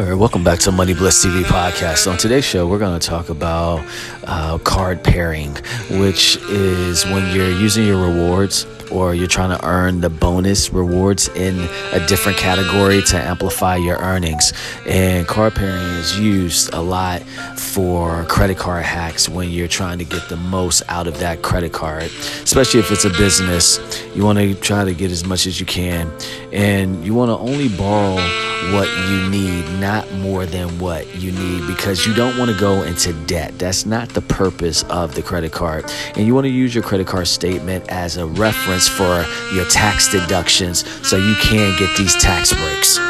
welcome back to Money Bliss TV podcast. On today's show, we're going to talk about uh, card pairing, which is when you're using your rewards or you're trying to earn the bonus rewards in a different category to amplify your earnings. And card pairing is used a lot for credit card hacks when you're trying to get the most out of that credit card, especially if it's a business. You want to try to get as much as you can, and you want to only borrow what you need, not more than what you need, because you don't want to go into debt. That's not the purpose of the credit card. And you want to use your credit card statement as a reference for your tax deductions so you can get these tax breaks.